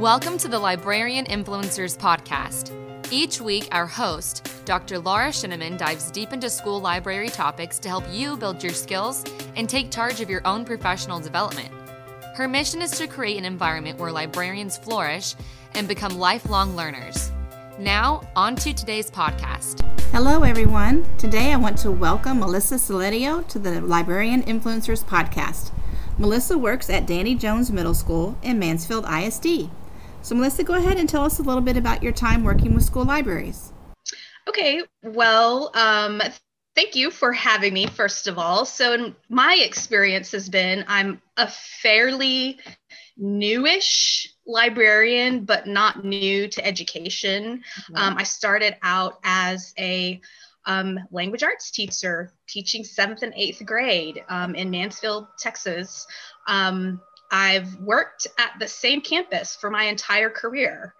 Welcome to the Librarian Influencers Podcast. Each week, our host, Dr. Laura Sheneman, dives deep into school library topics to help you build your skills and take charge of your own professional development. Her mission is to create an environment where librarians flourish and become lifelong learners. Now, on to today's podcast. Hello, everyone. Today I want to welcome Melissa Silerio to the Librarian Influencers Podcast. Melissa works at Danny Jones Middle School in Mansfield ISD. So, Melissa, go ahead and tell us a little bit about your time working with school libraries. Okay, well, um, thank you for having me, first of all. So, in my experience has been I'm a fairly newish librarian, but not new to education. Mm-hmm. Um, I started out as a um, language arts teacher, teaching seventh and eighth grade um, in Mansfield, Texas. Um, I've worked at the same campus for my entire career.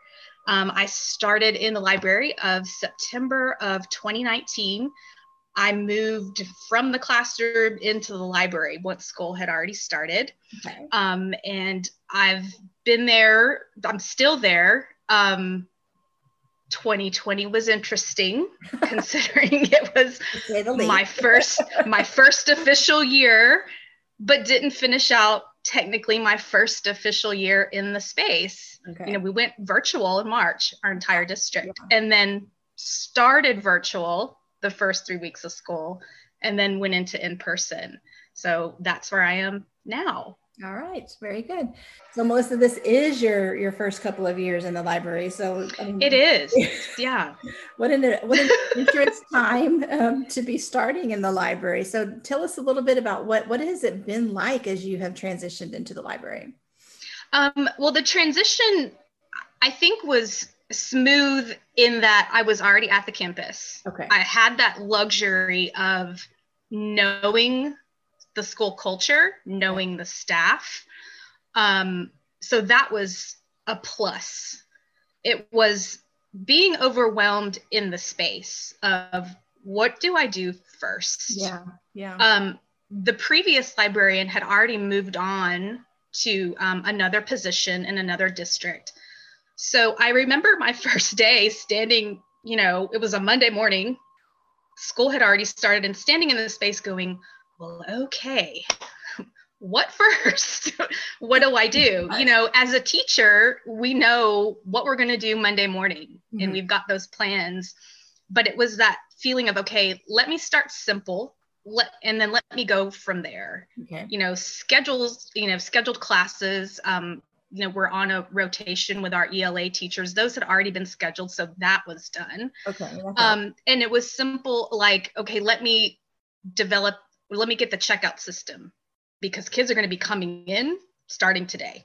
Um, I started in the library of September of 2019. I moved from the classroom into the library once school had already started. Okay. Um, and I've been there, I'm still there. Um, 2020 was interesting considering it was my first my first official year but didn't finish out technically my first official year in the space okay. you know we went virtual in march our entire district yeah. and then started virtual the first three weeks of school and then went into in person so that's where i am now all right, very good. So Melissa, this is your your first couple of years in the library. So I mean, it is, yeah. what an what an interesting time um, to be starting in the library. So tell us a little bit about what what has it been like as you have transitioned into the library. Um, well, the transition, I think, was smooth in that I was already at the campus. Okay. I had that luxury of knowing the school culture, knowing the staff. Um, so that was a plus. It was being overwhelmed in the space of what do I do first? Yeah, yeah. Um, the previous librarian had already moved on to um, another position in another district. So I remember my first day standing, you know, it was a Monday morning. School had already started and standing in the space going, well, okay, what first? what do I do? You know, as a teacher, we know what we're going to do Monday morning mm-hmm. and we've got those plans. But it was that feeling of, okay, let me start simple. Let, and then let me go from there. Okay. You know, schedules, you know, scheduled classes. Um, you know, we're on a rotation with our ELA teachers. Those had already been scheduled, so that was done. Okay. okay. Um, and it was simple, like, okay, let me develop let me get the checkout system because kids are going to be coming in starting today.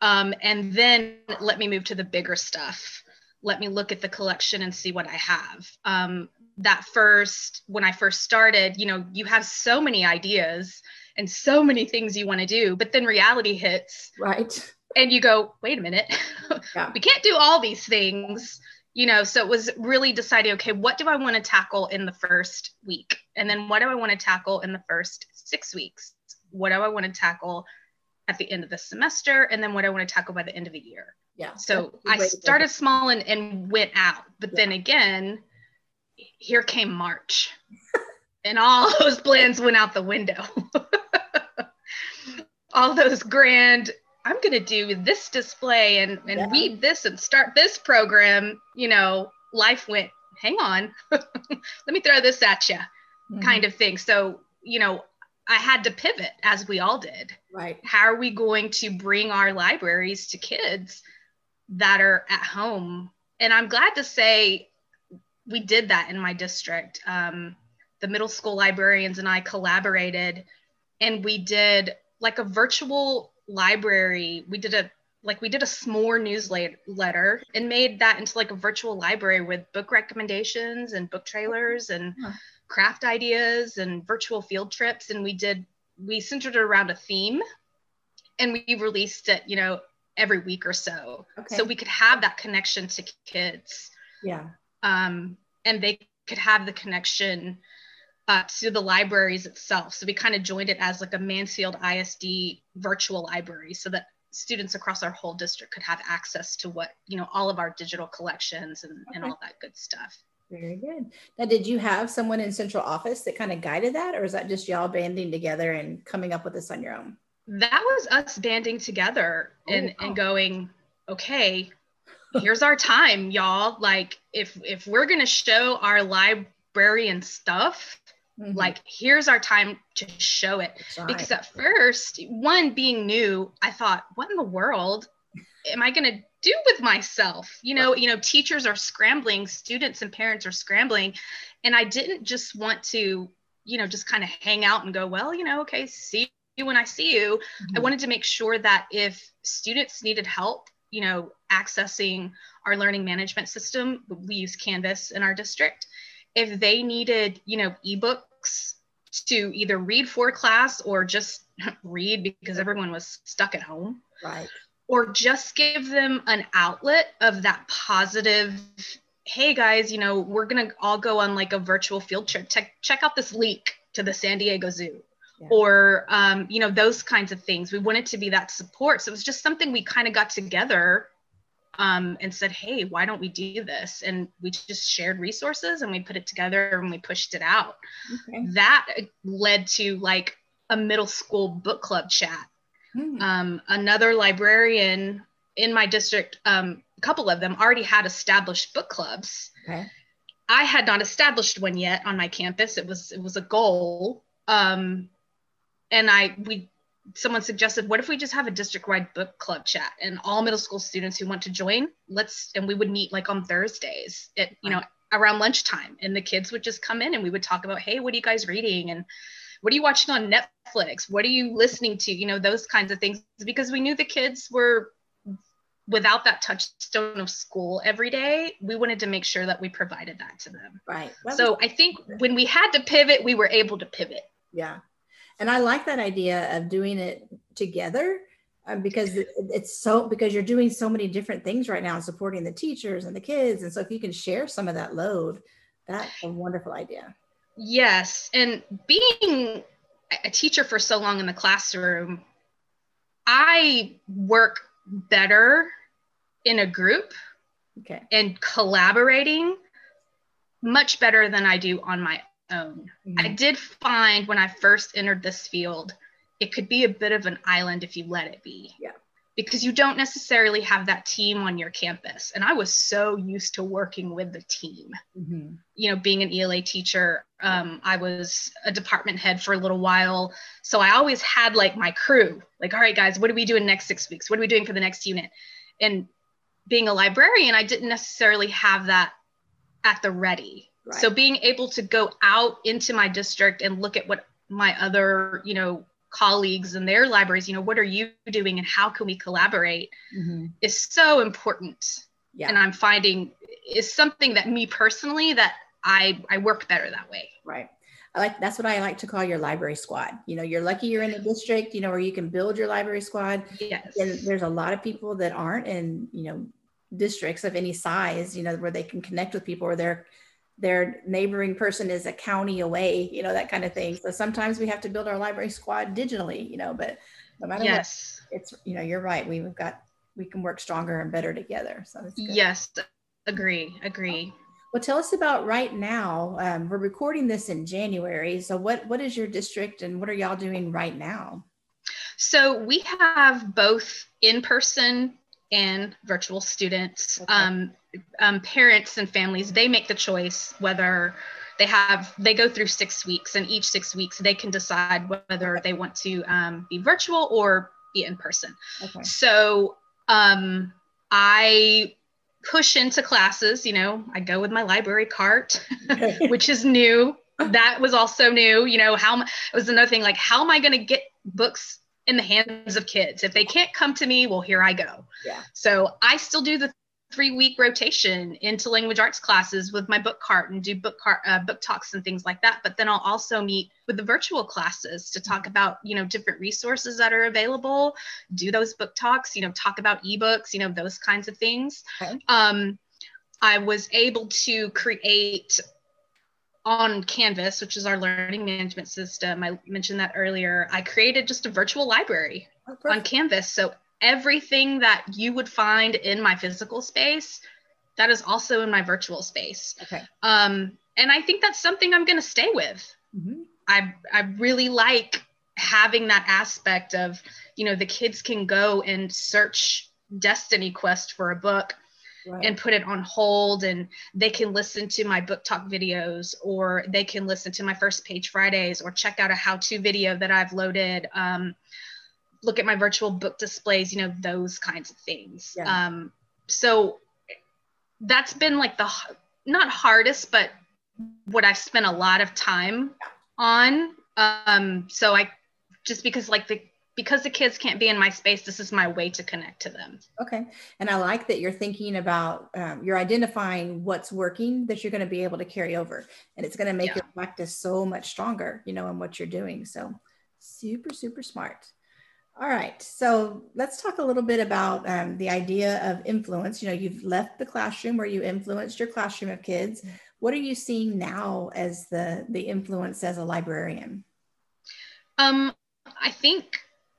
Um, and then let me move to the bigger stuff. Let me look at the collection and see what I have. Um, that first, when I first started, you know, you have so many ideas and so many things you want to do, but then reality hits. Right. And you go, wait a minute, yeah. we can't do all these things you know so it was really deciding okay what do i want to tackle in the first week and then what do i want to tackle in the first six weeks? What do i want to tackle at the end of the semester? And then what do i want to tackle by the end of the year? Yeah so i started small and, and went out but yeah. then again here came march. And all those plans went out the window. All those grand I'm going to do this display and, and yeah. read this and start this program, you know, life went, hang on, let me throw this at you mm-hmm. kind of thing. So, you know, I had to pivot as we all did. Right. How are we going to bring our libraries to kids that are at home? And I'm glad to say we did that in my district. Um, the middle school librarians and I collaborated and we did like a virtual library we did a like we did a Smore newsletter and made that into like a virtual library with book recommendations and book trailers and huh. craft ideas and virtual field trips and we did we centered it around a theme and we released it you know every week or so okay. so we could have that connection to kids yeah um and they could have the connection uh, to the libraries itself. So we kind of joined it as like a Mansfield ISD virtual library so that students across our whole district could have access to what you know all of our digital collections and, okay. and all that good stuff very good now did you have someone in central office that kind of guided that or is that just y'all banding together and coming up with this on your own that was us banding together and, oh, wow. and going okay here's our time y'all like if if we're going to show our librarian stuff mm-hmm. like here's our time to show it right. because at first one being new i thought what in the world am i going to do with myself you know right. you know teachers are scrambling students and parents are scrambling and i didn't just want to you know just kind of hang out and go well you know okay see you when i see you mm-hmm. i wanted to make sure that if students needed help you know accessing our learning management system we use canvas in our district if they needed, you know, ebooks to either read for class or just read because everyone was stuck at home. Right. Or just give them an outlet of that positive, hey guys, you know, we're going to all go on like a virtual field trip. Check, check out this leak to the San Diego Zoo. Yeah. Or, um, you know, those kinds of things. We wanted to be that support. So it was just something we kind of got together um, and said, hey, why don't we do this? And we just shared resources and we put it together and we pushed it out. Okay. That led to like a middle school book club chat. Mm. Um, another librarian in my district, um, a couple of them already had established book clubs. Okay. I had not established one yet on my campus. It was it was a goal. Um, and I we someone suggested, what if we just have a district-wide book club chat and all middle school students who want to join, let's and we would meet like on Thursdays at you know around lunchtime, and the kids would just come in and we would talk about, hey, what are you guys reading and what are you watching on Netflix? What are you listening to? You know, those kinds of things because we knew the kids were without that touchstone of school every day, we wanted to make sure that we provided that to them. Right. so I think when we had to pivot, we were able to pivot. Yeah and i like that idea of doing it together um, because it's so because you're doing so many different things right now and supporting the teachers and the kids. And so if you can share some of that load that's a wonderful idea. Yes. And being a teacher for so long in the classroom i work better in a group okay. and collaborating much better than i do on my own. Mm-hmm. I did find when I first entered this field, it could be a bit of an island if you let it be. Yeah. Because you don't necessarily have that team on your campus. And I was so used to working with the team. Mm-hmm. You know, being an ELA teacher, um, I was a department head for a little while. So I always had like my crew, like, all right, guys, what are we doing next six weeks? What are we doing for the next unit? And being a librarian, I didn't necessarily have that at the ready. Right. So being able to go out into my district and look at what my other, you know, colleagues and their libraries, you know, what are you doing and how can we collaborate mm-hmm. is so important. Yeah. And I'm finding is something that me personally that I I work better that way. Right. I like that's what I like to call your library squad. You know, you're lucky you're in the district, you know, where you can build your library squad. Yes. And there's a lot of people that aren't in, you know, districts of any size, you know, where they can connect with people or they're their neighboring person is a county away, you know, that kind of thing. So sometimes we have to build our library squad digitally, you know, but no matter yes. what, it's, you know, you're right. We've got, we can work stronger and better together. So yes, agree, agree. Well, tell us about right now. Um, we're recording this in January. So what, what is your district and what are y'all doing right now? So we have both in-person and virtual students. Okay. Um, um, parents and families, they make the choice whether they have, they go through six weeks and each six weeks they can decide whether they want to um, be virtual or be in person. Okay. So um, I push into classes, you know, I go with my library cart, which is new. That was also new, you know, how it was another thing like, how am I going to get books in the hands of kids. If they can't come to me, well, here I go. Yeah. So I still do the three week rotation into language arts classes with my book cart and do book cart uh, book talks and things like that. But then i'll also meet with the virtual classes to talk about you know different resources that are available do those book talks you know talk about ebooks you know those kinds of things. Okay. um, i was able to create on Canvas, which is our learning management system, I mentioned that earlier, I created just a virtual library oh, on Canvas. So everything that you would find in my physical space that is also in my virtual space Okay. um, and i think that's something i'm going to stay with Mm-hmm. I I really like having that aspect of you know the kids can go and search Destiny Quest for a book Right. and put it on hold and they can listen to my book talk videos or they can listen to my first page Fridays or check out a how-to video that I've loaded um, look at my virtual book displays you know those kinds of things Yeah. um, so that's been like the not hardest but what I've spent a lot of time on. Um, so I just because like the because the kids can't be in my space, this is my way to connect to them. Okay. And I like that you're thinking about, um, you're identifying what's working that you're going to be able to carry over. And it's going to make Yeah. your practice so much stronger, you know, in what you're doing. So super, super smart. All right. So let's talk a little bit about um, the idea of influence. You know, you've left the classroom where you influenced your classroom of kids. What are you seeing now as the, the influence as a librarian? Um, I think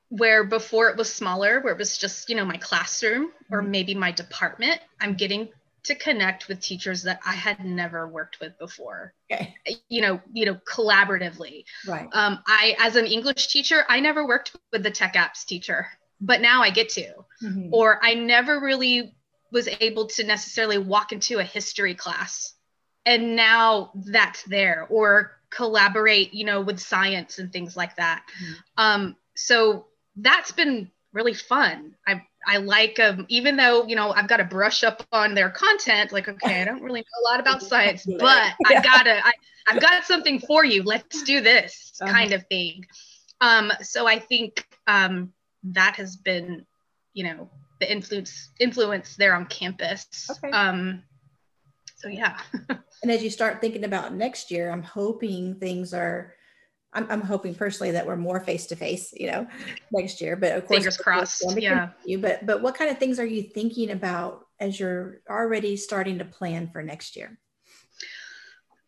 where before it was smaller, where it was just, you know, my classroom or Mhm. maybe my department, I'm getting to connect with teachers that I had never worked with before. Okay. You know, you know, collaboratively. Right. Um, I, as an English teacher, I never worked with the tech apps teacher, but now I get to. Mhm. or I never really was able to necessarily walk into a history class. And now that's there, or collaborate, you know, with science and things like that. Mhm. Um, so that's been really fun. I I like um, even though you know I've got to brush up on their content. Like, okay, I don't really know a lot about science, but Yeah. I gotta. I, I've got something for you. Let's do this Uh-huh. kind of thing. Um, so I think um, that has been, you know, the influence influence there on campus. Okay. Um, so yeah. And as you start thinking about next year, I'm hoping things are, I'm, I'm hoping personally that we're more face to face, you know, next year. But of course, Fingers crossed, yeah. continue. But but what kind of things are you thinking about as you're already starting to plan for next year?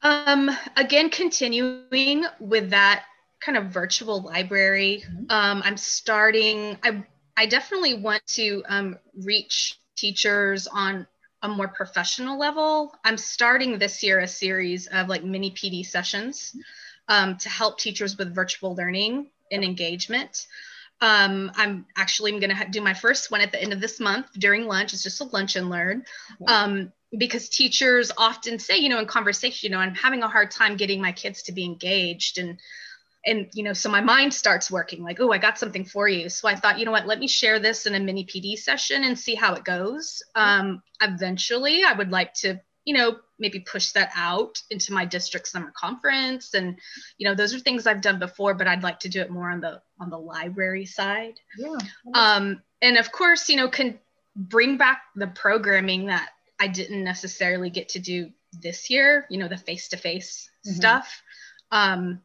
Um, again, continuing with that kind of virtual library. Mhm. Um, I'm starting. I I definitely want to um, reach teachers on a more professional level. I'm starting this year a series of like mini PD sessions um, to help teachers with virtual learning and engagement. Um, I'm actually I'm going to do my first one at the end of this month during lunch. It's just a lunch and learn. Um, because teachers often say, you know, in conversation, you know, I'm having a hard time getting my kids to be engaged and and you know, so my mind starts working like, oh, I got something for you. So I thought, you know what, let me share this in a mini PD session and see how it goes. Um, eventually I would like to, you know, maybe push that out into my district summer conference. And, you know, those are things I've done before, but I'd like to do it more on the on the library side Yeah. um, and of course you know can bring back the programming that i didn't necessarily get to do this year you know the face-to-face Mhm. stuff um,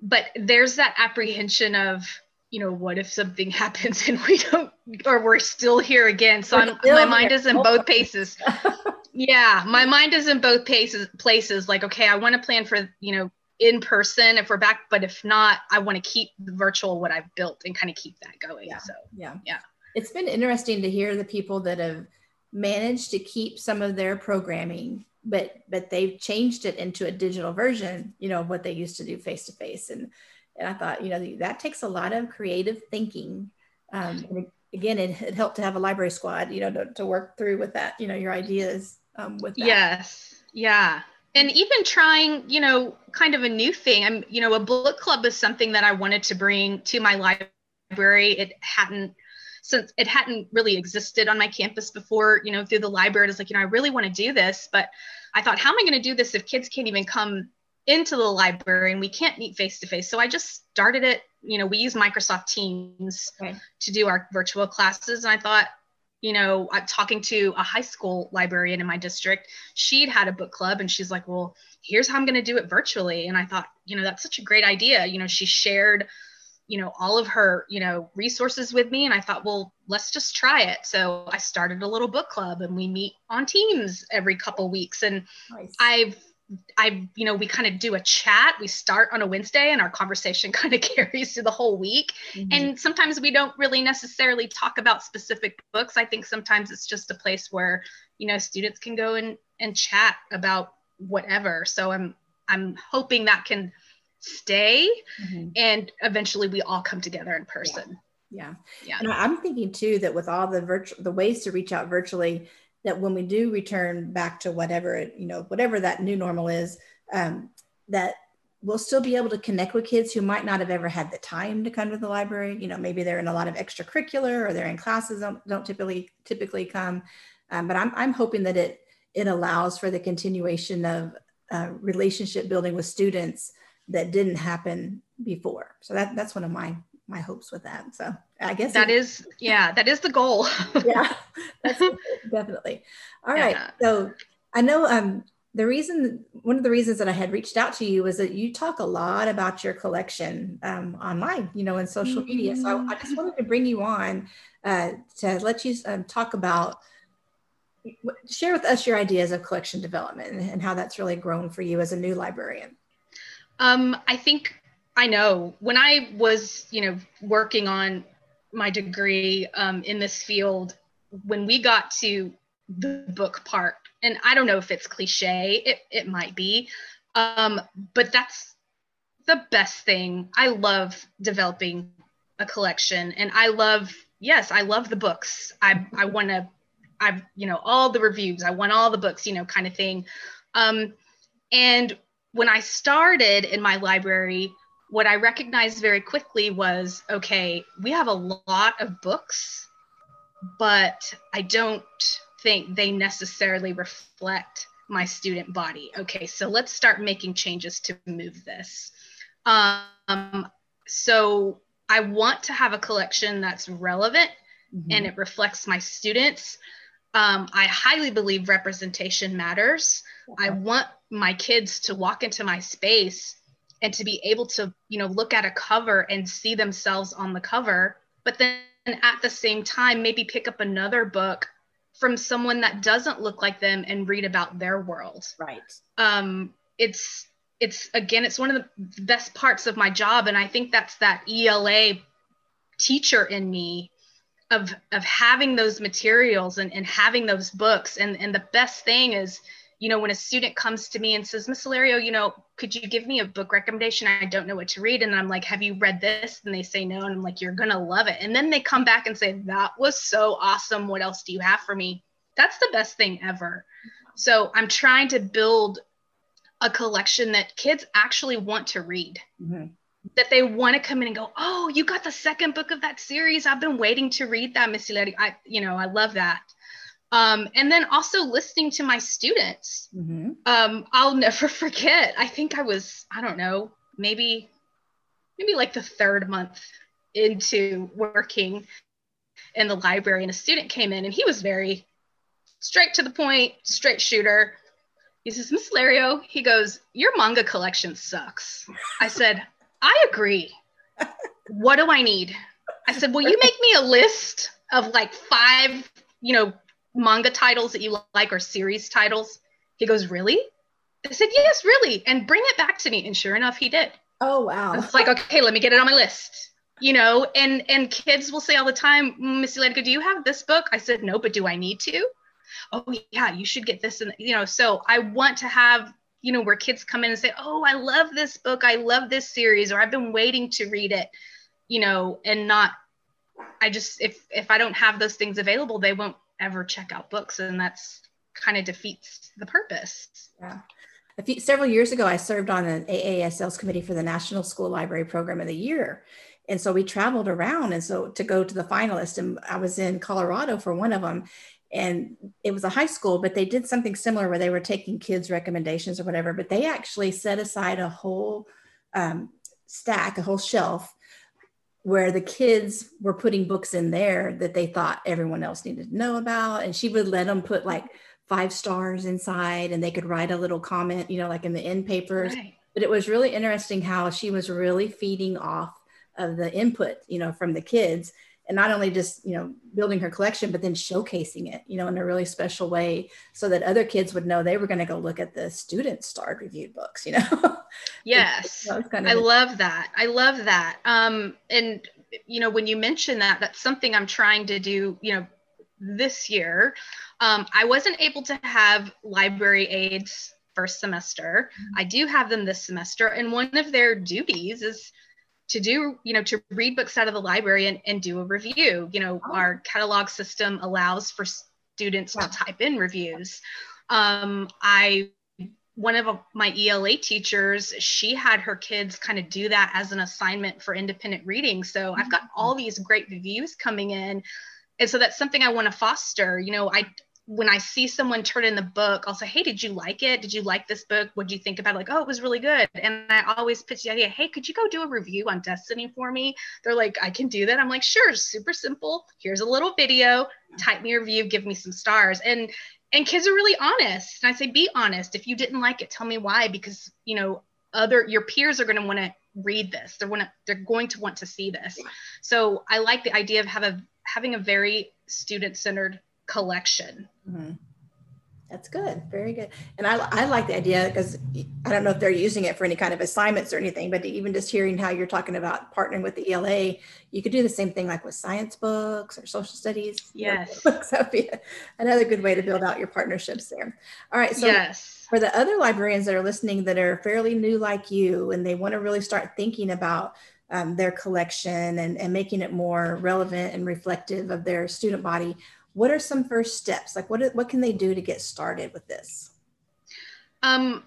but there's that apprehension of you know what if something happens and we don't or we're still here again so I'm, my mind here. is in both paces yeah my mind is in both paces places like okay i want to plan for you know in person if we're back but if not i want to keep the virtual what i've built and kind of keep that going Yeah. so Yeah. Yeah. It's been interesting to hear the people that have managed to keep some of their programming, but but they've changed it into a digital version, you know, of what they used to do face to face. And and I thought, you know, that takes a lot of creative thinking. Um, and again, it, it helped to have a library squad, you know, to, to work through with that, you know, your ideas um, with that. Yes. Yeah. And even trying, you know, kind of a new thing. I'm, you know, a book club is something that I wanted to bring to my library. It hadn't since it hadn't really existed on my campus before, you know, through the library. It's like, you know, I really want to do this, but I thought, how am I going to do this if kids can't even come into the library and we can't meet face to face? So I just started it. You know, we use Microsoft Teams Okay. to do our virtual classes. And I thought, you know, I'm talking to a high school librarian in my district. She'd had a book club and she's like, well, here's how I'm going to do it virtually. And I thought, you know, that's such a great idea. You know, she shared, you know, all of her, you know, resources with me. And I thought, well, let's just try it. So I started a little book club and we meet on Teams every couple weeks. And Nice. I've I, you know, we kind of do a chat. We start on a Wednesday and our conversation kind of carries through the whole week. Mm-hmm. And sometimes we don't really necessarily talk about specific books. I think sometimes it's just a place where, you know, students can go and, and chat about whatever. So I'm, I'm hoping that can stay mm-hmm. and eventually we all come together in person. Yeah. Yeah. And I'm thinking too that with all the virtual, the ways to reach out virtually, that when we do return back to whatever you know whatever that new normal is um, that we'll still be able to connect with kids who might not have ever had the time to come to the library. You know maybe they're in a lot of extracurricular or they're in classes don't, don't typically typically come. Um, but I'm, I'm hoping that it it allows for the continuation of uh, relationship building with students that didn't happen before. So that that's one of my my hopes with that. So I guess that it, is, yeah, that is the goal. yeah, definitely. All right. Yeah. So I know um, the reason, one of the reasons that I had reached out to you was that you talk a lot about your collection um, online, you know, in social mm-hmm. media. So I, I, just wanted to bring you on uh, to let you um, talk about, share with us your ideas of collection development and, and how that's really grown for you as a new librarian. Um, I think I know when I was, you know, working on my degree um, in this field, when we got to the book part, and I don't know if it's cliche, it, it might be, um, but that's the best thing. I love developing a collection and I love, yes, I love the books. I, I want to, I've, you know, all the reviews, I want all the books, you know, kind of thing. Um, and when I started in my library, what I recognized very quickly was okay, we have a lot of books, but I don't think they necessarily reflect my student body. Okay, so let's start making changes to move this. Um, so I want to have a collection that's relevant mm-hmm. and it reflects my students. Um, I highly believe representation matters. I want my kids to walk into my space and to be able to you know look at a cover and see themselves on the cover but then at the same time maybe pick up another book from someone that doesn't look like them and read about their world. Right. Um it's it's again it's one of the best parts of my job and i think that's that ela teacher in me of of having those materials and, and having those books. And and the best thing is you know, when a student comes to me and says, Miss Silerio, you know, could you give me a book recommendation? I don't know what to read. And I'm like, have you read this? And they say no. And I'm like, you're going to love it. And then they come back and say, that was so awesome. What else do you have for me? That's the best thing ever. So I'm trying to build a collection that kids actually want to read. Mm-hmm. That they want to come in and go, oh, you got the second book of that series. I've been waiting to read that, Miss Silerio. I, you know, I love that. Um, and then also listening to my students. Mm-hmm. Um, I'll never forget. I think I was, I don't know, maybe, maybe like the third month into working in the library, and a student came in, and he was very straight to the point, straight shooter. He says, Miss Lario, he goes, Your manga collection sucks. I said, I agree. What do I need? I said, Will you make me a list of like five, you know, manga titles that you like or series titles? He goes, Really? I said, Yes, really. And bring it back to me. And sure enough, he did. Oh wow. It's like, okay, let me get it on my list. You know, and and kids will say all the time, mm, Missy Letica, do you have this book? I said, No, but do I need to? Oh yeah, you should get this. And you know, so I want to have, you know, where kids come in and say, Oh, I love this book, I love this series, or I've been waiting to read it, you know, and not I just if if I don't have those things available, they won't ever check out books and that's kind of defeats the purpose. Yeah. A few, several years ago i served on an AASL committee for the national school library program of the year. And so we traveled around and so to go to the finalists and i was in colorado for one of them and it was a high school but they did something similar where they were taking kids recommendations or whatever but they actually set aside a whole um, stack a whole shelf where the kids were putting books in there that they thought everyone else needed to know about. And she would let them put like five stars inside and they could write a little comment, you know, like in the end papers. Right. But it was really interesting how she was really feeding off of the input, you know, from the kids. And not only just you know building her collection but then showcasing it you know in a really special way so that other kids would know they were going to go look at the student starred reviewed books you know? Yes. Kind of i love that. I love that. Um and you know when you mention that that's something i'm trying to do you know this year. Um, i wasn't able to have library aides first semester. Mm-hmm. i do have them this semester and one of their duties is to do you know to read books out of the library and, and do a review you know oh. our catalog system allows for students yeah. to type in reviews um, i one of my ela teachers she had her kids kind of do that as an assignment for independent reading so mm-hmm. i've got mm-hmm. all these great reviews coming in and so that's something i want to foster you know i when I see someone turn in the book, I'll say, Hey, did you like it? Did you like this book? What do you think about it? Like, oh, it was really good. And I always pitch the idea, Hey, could you go do a review on Destiny for me? They're like, I can do that. I'm like, sure, super simple. Here's a little video, type me a review, give me some stars. And and kids are really honest. And I say, be honest. If you didn't like it, tell me why, because you know, other your peers are going to want to read this. They're want to, they're going to want to see this. So I like the idea of have a having a very student-centered collection. Mm-hmm. That's good. Very good. And I, I like the idea because I don't know if they're using it for any kind of assignments or anything, but even just hearing how you're talking about partnering with the ELA, you could do the same thing like with science books or social studies. Yes. Books. That would be another good way to build out your partnerships there. All right. So yes. for the other librarians that are listening that are fairly new like you and they want to really start thinking about um, their collection and, and making it more relevant and reflective of their student body, what are some first steps? Like what, what can they do to get started with this? Um,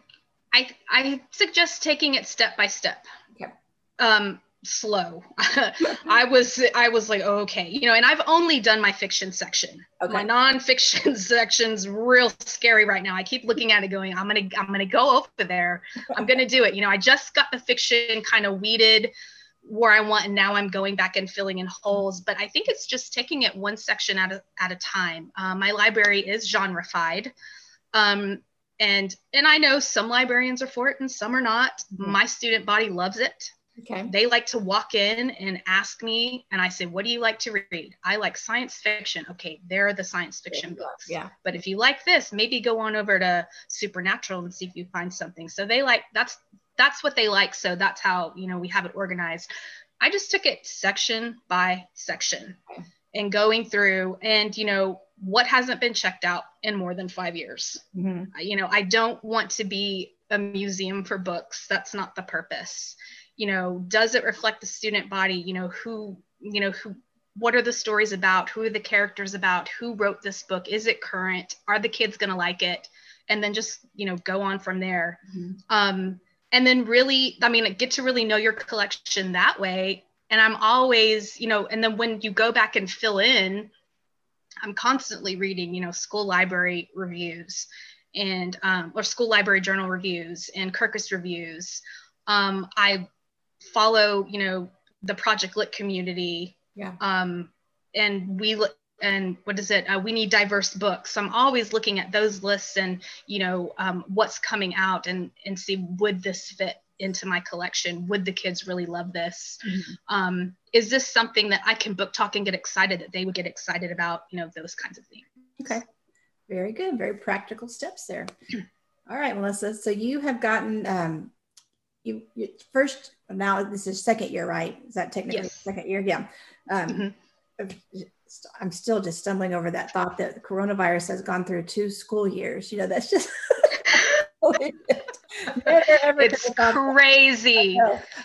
I, I suggest taking it step by step. Okay. Um, slow. I was I was like, oh, okay, you know, and I've only done my fiction section. Okay. My nonfiction section's real scary right now. I keep looking at it going, I'm gonna I'm gonna go over there. I'm gonna do it. You know, I just got the fiction kind of weeded where I want, and now I'm going back and filling in holes. But I think it's just taking it one section at a, at a time. Uh, my library is genrefied. Um, and and I know some librarians are for it and some are not. Mm-hmm. My student body loves it. Okay. They like to walk in and ask me, and I say, "What do you like to read?" I like science fiction. Okay, there are the science fiction books. Yeah. But if you like this, maybe go on over to supernatural and see if you find something. So they like that's that's what they like. So that's how, you know, we have it organized. I just took it section by section and going through and, you know, what hasn't been checked out in more than five years. Mm-hmm. You know, I don't want to be a museum for books. That's not the purpose. You know, does it reflect the student body? You know, who, you know, who, what are the stories about? Who are the characters about? Who wrote this book? Is it current? Are the kids going to like it? And then just, you know, go on from there. Mm-hmm. Um, and then really i mean get to really know your collection that way. And i'm always you know and then when you go back and fill in i'm constantly reading you know school library reviews and um, or school library journal reviews and kirkus reviews. Um, i follow you know the project lit community. Yeah. Um, and we and what is it uh, we need diverse books. So i'm always looking at those lists and you know um, what's coming out and and see would this fit into my collection? Would the kids really love this? Mm-hmm. um, is this something that i can book talk and get excited that they would get excited about you know those kinds of things? Okay. Very good. Very practical steps there. All right melissa. So you have gotten um, you, you, first now this is second year right? Is that technically yes. second year? Yeah. Um, mm-hmm. I'm still just stumbling over that thought that coronavirus has gone through two school years. You know, that's just never, it's crazy.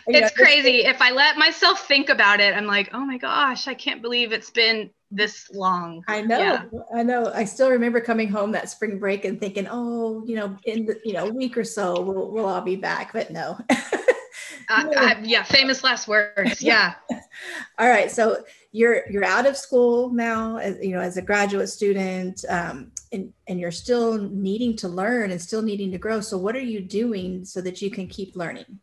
It's know, crazy. if I let myself think about it, I'm like, oh my gosh, I can't believe it's been this long. I know. Yeah. I know. I still remember coming home that spring break and thinking, oh, you know, in the, you know, a week or so we'll we'll all be back. But no. uh, I, yeah, famous last words. Yeah. All right. So you're you're out of school now as you know as a graduate student um, and and you're still needing to learn and still needing to grow so what are you doing so that you can keep learning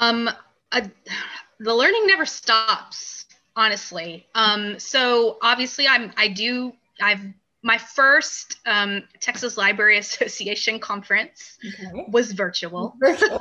um the learning never stops honestly um so obviously i'm i do i've my first um, Texas Library Association conference okay. was virtual. virtual.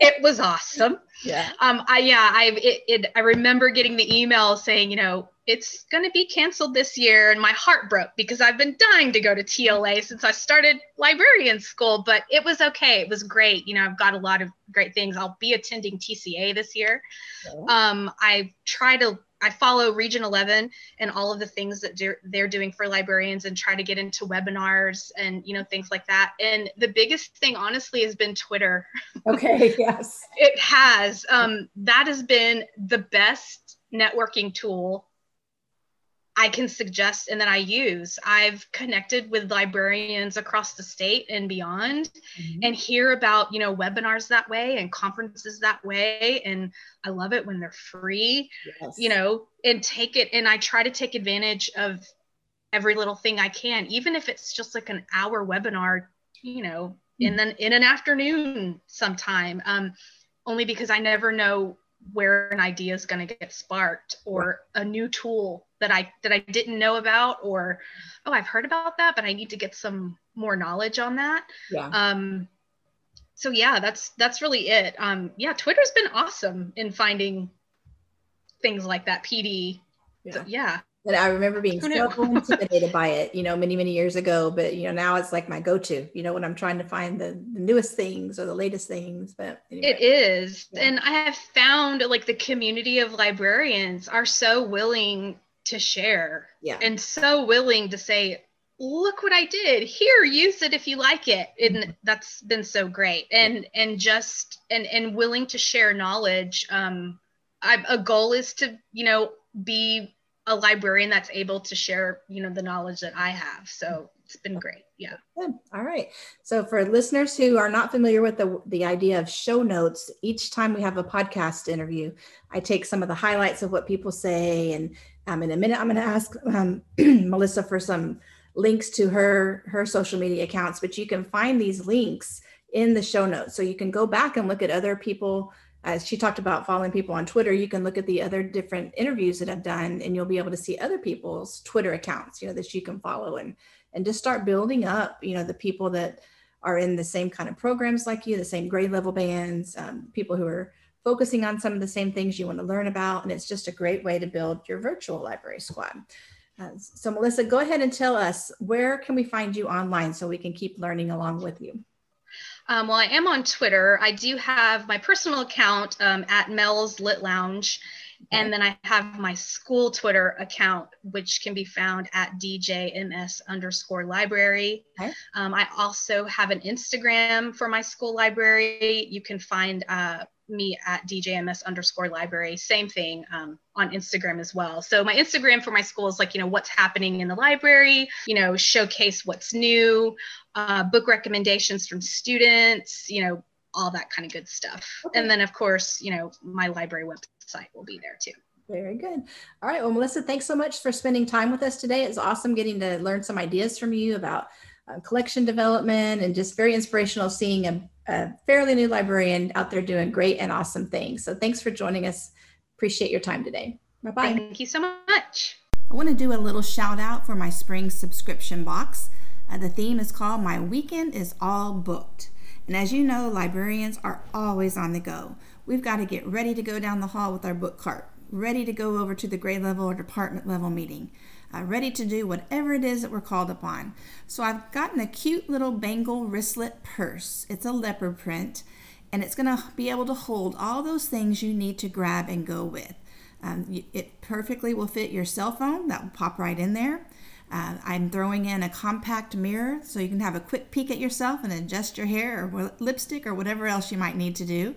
it was awesome. Yeah. Um. I yeah. I it, it I remember getting the email saying you know it's going to be canceled this year, and my heart broke because I've been dying to go to TLA since I started librarian school. But it was okay. It was great. You know, I've got a lot of great things. I'll be attending TCA this year. Um. I try to I follow Region 11 and all of the things that they're doing for librarians and try to get into webinars and you know things like that. And the biggest thing, honestly, has been Twitter. Okay. Yes. it has. Um, that has been the best networking tool I can suggest and that I use. I've connected with librarians across the state and beyond mm-hmm. and hear about, you know, webinars that way and conferences that way. And I love it when they're free, yes. you know, and take it. And I try to take advantage of every little thing I can, even if it's just like an hour webinar, you know, mm-hmm. and then in an afternoon sometime. Um, only because I never know where an idea is going to get sparked or a new tool that I that I didn't know about or oh I've heard about that but I need to get some more knowledge on that. Yeah. Um so yeah, that's that's really it. Um yeah, Twitter's been awesome in finding things like that PD. Yeah. So, yeah. And I remember being so intimidated by it, you know, many, many years ago. But you know, now it's like my go-to, you know, when I'm trying to find the, the newest things or the latest things. But anyway. it is. Yeah. And I have found like the community of librarians are so willing to share. Yeah. And so willing to say, look what I did. Here, use it if you like it. And mm-hmm. that's been so great. And and just and and willing to share knowledge. Um I, a goal is to, you know, be a librarian that's able to share, you know, the knowledge that I have. So it's been great. Yeah. Good. All right. So for listeners who are not familiar with the, the idea of show notes, each time we have a podcast interview, I take some of the highlights of what people say. And um, in a minute, I'm going to ask um, Melissa for some links to her, her social media accounts, but you can find these links in the show notes. So you can go back and look at other people as she talked about following people on Twitter, you can look at the other different interviews that I've done and you'll be able to see other people's Twitter accounts, you know, that you can follow and and just start building up, you know, the people that are in the same kind of programs like you, the same grade level bands, um, people who are focusing on some of the same things you want to learn about. And it's just a great way to build your virtual library squad. Uh, so Melissa, go ahead and tell us where can we find you online so we can keep learning along with you? Um, well, I am on Twitter. I do have my personal account um, at Mel's Lit Lounge. And then I have my school Twitter account, which can be found at DJMS underscore library. Okay. Um, I also have an Instagram for my school library. You can find uh, me at DJMS underscore library. Same thing um, on Instagram as well. So my Instagram for my school is like, you know, what's happening in the library, you know, showcase what's new, uh, book recommendations from students, you know, all that kind of good stuff. Okay. And then, of course, you know, my library website will be there too. Very good. All right. Well, Melissa, thanks so much for spending time with us today. It's awesome getting to learn some ideas from you about uh, collection development and just very inspirational seeing a, a fairly new librarian out there doing great and awesome things. So thanks for joining us. Appreciate your time today. Bye bye. Thank you so much. I want to do a little shout out for my spring subscription box. Uh, the theme is called My Weekend is All Booked. And as you know, librarians are always on the go. We've got to get ready to go down the hall with our book cart, ready to go over to the grade level or department level meeting, uh, ready to do whatever it is that we're called upon. So I've gotten a cute little bangle wristlet purse. It's a leopard print, and it's going to be able to hold all those things you need to grab and go with. Um, it perfectly will fit your cell phone, that will pop right in there. Uh, I'm throwing in a compact mirror so you can have a quick peek at yourself and adjust your hair or lipstick or whatever else you might need to do.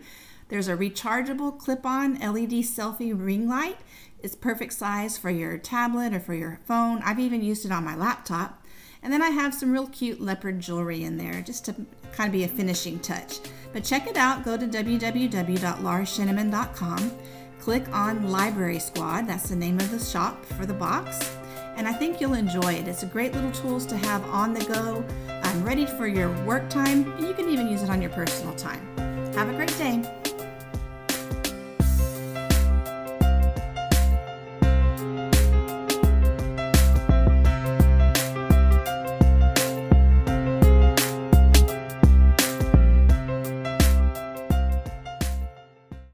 There's a rechargeable clip on LED selfie ring light. It's perfect size for your tablet or for your phone. I've even used it on my laptop. And then I have some real cute leopard jewelry in there just to kind of be a finishing touch. But check it out. Go to www.laurasheneman.com. Click on Library Squad. That's the name of the shop for the box and I think you'll enjoy it. It's a great little tools to have on the go, um, ready for your work time, and you can even use it on your personal time. Have a great day.